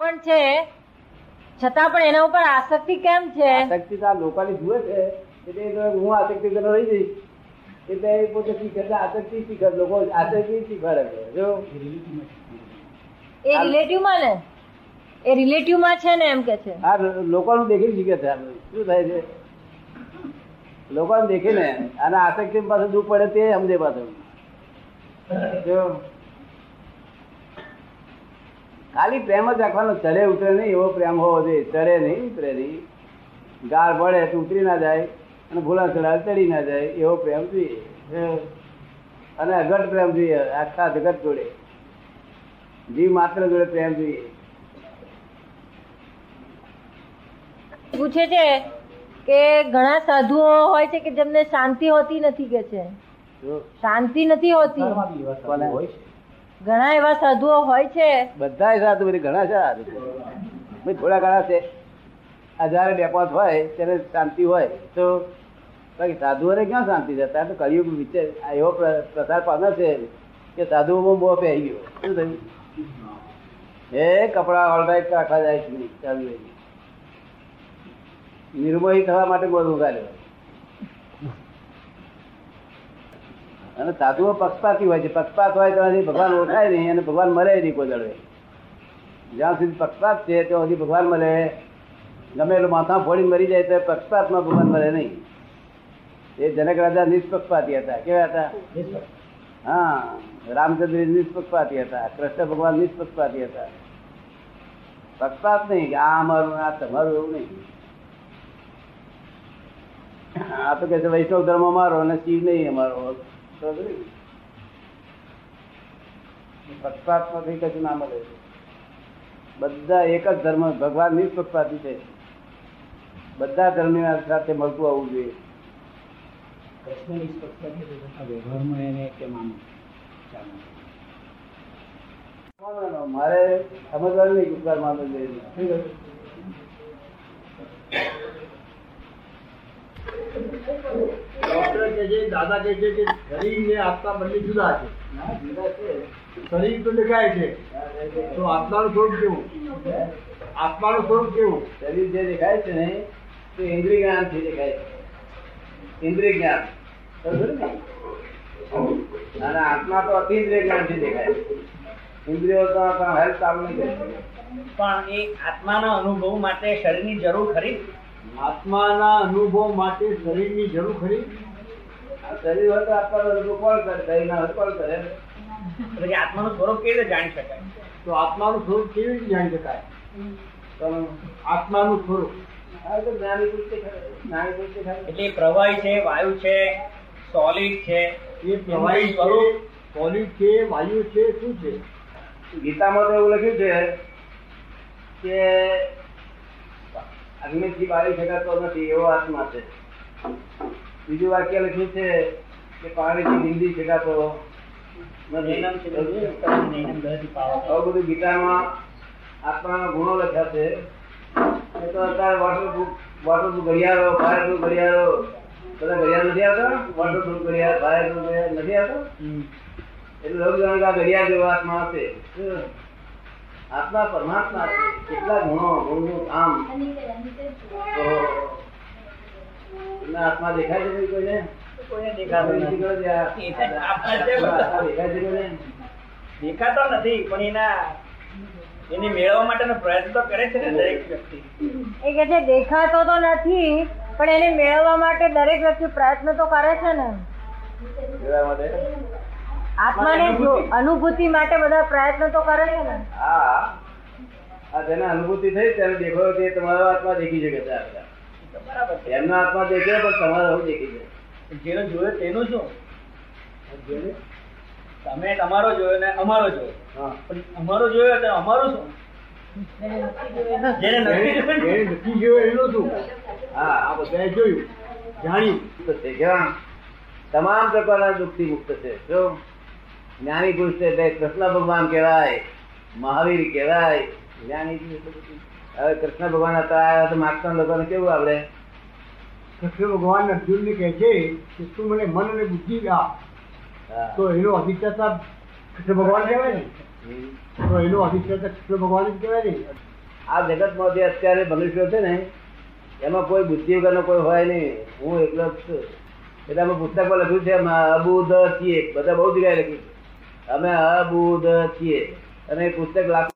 પણ છે છતાં પણ એના ઉપર આસક્તિ કેમ છે? આસક્તિ તો આ લોકોની જુએ છે એટલે હું આસક્તિ તરફ રહી. જઈશ એટલે એ પોતે શીખે આસક્તિ શીખે લોકો આસક્તિ શીખવાડે છે જો. એ રિલેટિવમાં ને? એ રિલેટિવમાં છે ને એમ કે છે? આ લોકોનું દેખી શીખે છે શું થાય છે? લોકોને દેખીને અને આસક્તિ પાસે દુઃખ પડે તે સમજે પાછું. જો. ખાલી પ્રેમ જ રાખવાનો ચડે ઉતરે નહીં એવો પ્રેમ હોવો જોઈએ. ચડે નહીં ઉતરે નહીં. ગાળ પડે તો ઉતરી ના જાય અને ભૂલા ચડાવે ચડી ના જાય એવો પ્રેમ જોઈએ. અને અઘટ પ્રેમ જોઈએ આખા જગત જોડે. જીવ માત્ર જોડે પ્રેમ જોઈએ. પૂછે છે કે ઘણા સાધુઓ હોય છે કે જેમને શાંતિ હોતી નથી કે છે? શાંતિ નથી હોતી. કોને? ઘણા એવા સાધુઓ હોય છે. બધા સાધુ બધી ઘણા સાધુ થોડા ઘણા છે. હજારે બે પાંચ હોય, ત્યારે શાંતિ હોય, તો બાકી સાધુઓને ક્યાં શાંતિ છે? ત્યારે તો કળિયુગ વિચાર એવો પ્રસાર પામે છે કે સાધુઓમાં મોહ પહેરી ગયો. શું થયું? એ કપડા ઓલરાઈટ રાખવા જાય છે. નિર્મોહી થવા માટે મોઢું ઉગાડ્યો અને સાધુઓ પક્ષપાતી હોય છે. પક્ષપાત હોય તો ભગવાન ઓળખાય નહીં અને ભગવાન મળે નહીં કોઈ દળે જ્યાં સુધી પક્ષપાત છે, ત્યાં સુધી ભગવાન મળે. ગમે એટલું માથા ફોડી મરી જાય તો પક્ષપાતમાં ભગવાન મળે નહીં. એ જનક રાજા નિષ્પક્ષપાતી હતા. કેવા હતા? હા, રામચંદ્ર નિષ્પક્ષપાતી હતા. કૃષ્ણ ભગવાન નિષ્પક્ષપાતી હતા. પક્ષપાત નહીં કે આ અમારું આ તમારું એવું નહીં. આ તો કે છે, વૈષ્ણવ ધર્મ અમારો અને શિવ નહીં અમારો. તો ખરી. પક્ષપાતમાં કઈ કશું ના મળે બધા એક જ ધર્મ ભગવાન નિષ્પક્ષપાતી છે બધા ધર્મની સાથે મળતું આવવું જોઈએ માનવાનો. મારે સમજવાનું નહીં ઉપકાર માનવો જોઈએ શું કહ્યું? ડોક્ટર કહે છે દાદા કહે છે કે શરીર ને આત્મા બંને જુદા છે ના, જુદા છે. શરીર તો દેખાય છે તો આત્માનું સ્વરૂપ કેવું આત્માનું સ્વરૂપ કેવું શરીર જે દેખાય છે ને તે ઇન્દ્રિય જ્ઞાનથી દેખાય છે ઇન્દ્રિય જ્ઞાન સમજો ને? અને આત્મા તો અતિન્દ્રિય જ્ઞાનથી દેખાય છે. ઇન્દ્રિયો તો હેલ્પ કામ નહીં કરતી પણ એ આત્માના અનુભવ માટે શરીરની જરૂર ખરી? આત્માના અનુભવ માટે શરીરની જરૂર ખરી? આ શરીર હોય તો આત્માનો કોણ કરે? શરીર ના હોય કોણ કરે? પછી આત્માનું સ્વરૂપ કેવી રીતે જાણી શકાય? તો આત્માનું સ્વરૂપ કેવી રીતે જાણી શકાય? આત્માનું સ્વરૂપ. એટલે પ્રવાહી છે વાયુ છે સોલિડ છે એ પ્રવાહી સ્વરૂપ? સોલિડ છે વાયુ છે શું છે? ગીતામાં તો એવું લખ્યું છે કે અગ્નિથી બાળી શકાતો નથી એવો આત્મા છે. બીજું વાક્ય લખ્યું છે કે પાણીથી નીંદી શકાતો નથી. નૈનમ છે બધું. ગીતામાં આત્માના ગુણો લખ્યા છે. એ તો અત્યારે વોટરપ્રૂફ વોટરપ્રૂફ ઘડિયાળો ફાયરપ્રૂફ ઘડિયાળો. બધા ઘડિયાળ નથી આવતા? વોટરપ્રૂફ ઘડિયાળ ફાયરપ્રૂફ ઘડિયાળ નથી આવતા? એટલે લોકો જાણે આ ઘડિયાળ જેવો આત્મા હશે. આત્મા પરમાત્મા કેટલા ગુણો ગુણનું કામ તો આત્મા દેખાય છે કોઈ કોઈને? કોઈને દેખાતો નથી. દેખાતો પણ એના એને મેળવવા માટેનો પ્રયત્ન તો કરે છે ને દરેક વ્યક્તિ. એ કે છે દેખાતો તો નથી પણ એને મેળવવા માટે દરેક વ્યક્તિ પ્રયત્ન તો કરે છે ને. આત્માને જો અનુભૂતિ? માટે બધા પ્રયત્ન તો કરે છે ને. હા. આ જેને અનુભૂતિ થઈ ત્યારે દેખો તે તમારો આત્મા દેખી શકે છે બરાબર છે. એમનો આત્મા દેખે પણ તમારો હોય દેખી જાય જેનો જોયો તેનું શું? તમે તમારો જોયો ને અમારો જોયો. અમારો જોયો તો અમારું શું? જેને જોયો એને શું? હા આ બધા જોયું. જાણ્યું. મુક્ત છે કેવા તમામ પ્રકારના દુઃખથી મુક્ત છે. જો જ્ઞાની પુરુષ છે તે કૃષ્ણ ભગવાન કહેવાય મહાવીર કહેવાય જ્ઞાની પુરુષ. હવે કૃષ્ણ ભગવાન હતા તો માગતા લોકોને કેવું આવડે? કૃષ્ણ ભગવાન અર્જુનને કહે છે કે તું મને મન અને બુદ્ધિ આ તો એનો અધિષ્ઠાતા કૃષ્ણ ભગવાન કહેવાય ને. તો એનો અધિષ્ઠાતા કૃષ્ણ ભગવાન જ કહેવાય ને. આ જગતમાં જે અત્યારે મનુષ્યો છે ને એમાં કોઈ બુદ્ધિ વગરનો કોઈ હોય નહીં. હું એકલો જ છું. એટલે અમે પુસ્તકમાં લખ્યું છે અમે અબુધ છીએ. બધા બહુ જગ્યાએ લખ્યું છે. અમે અબુધ છીએ. અને પુસ્તક લાખ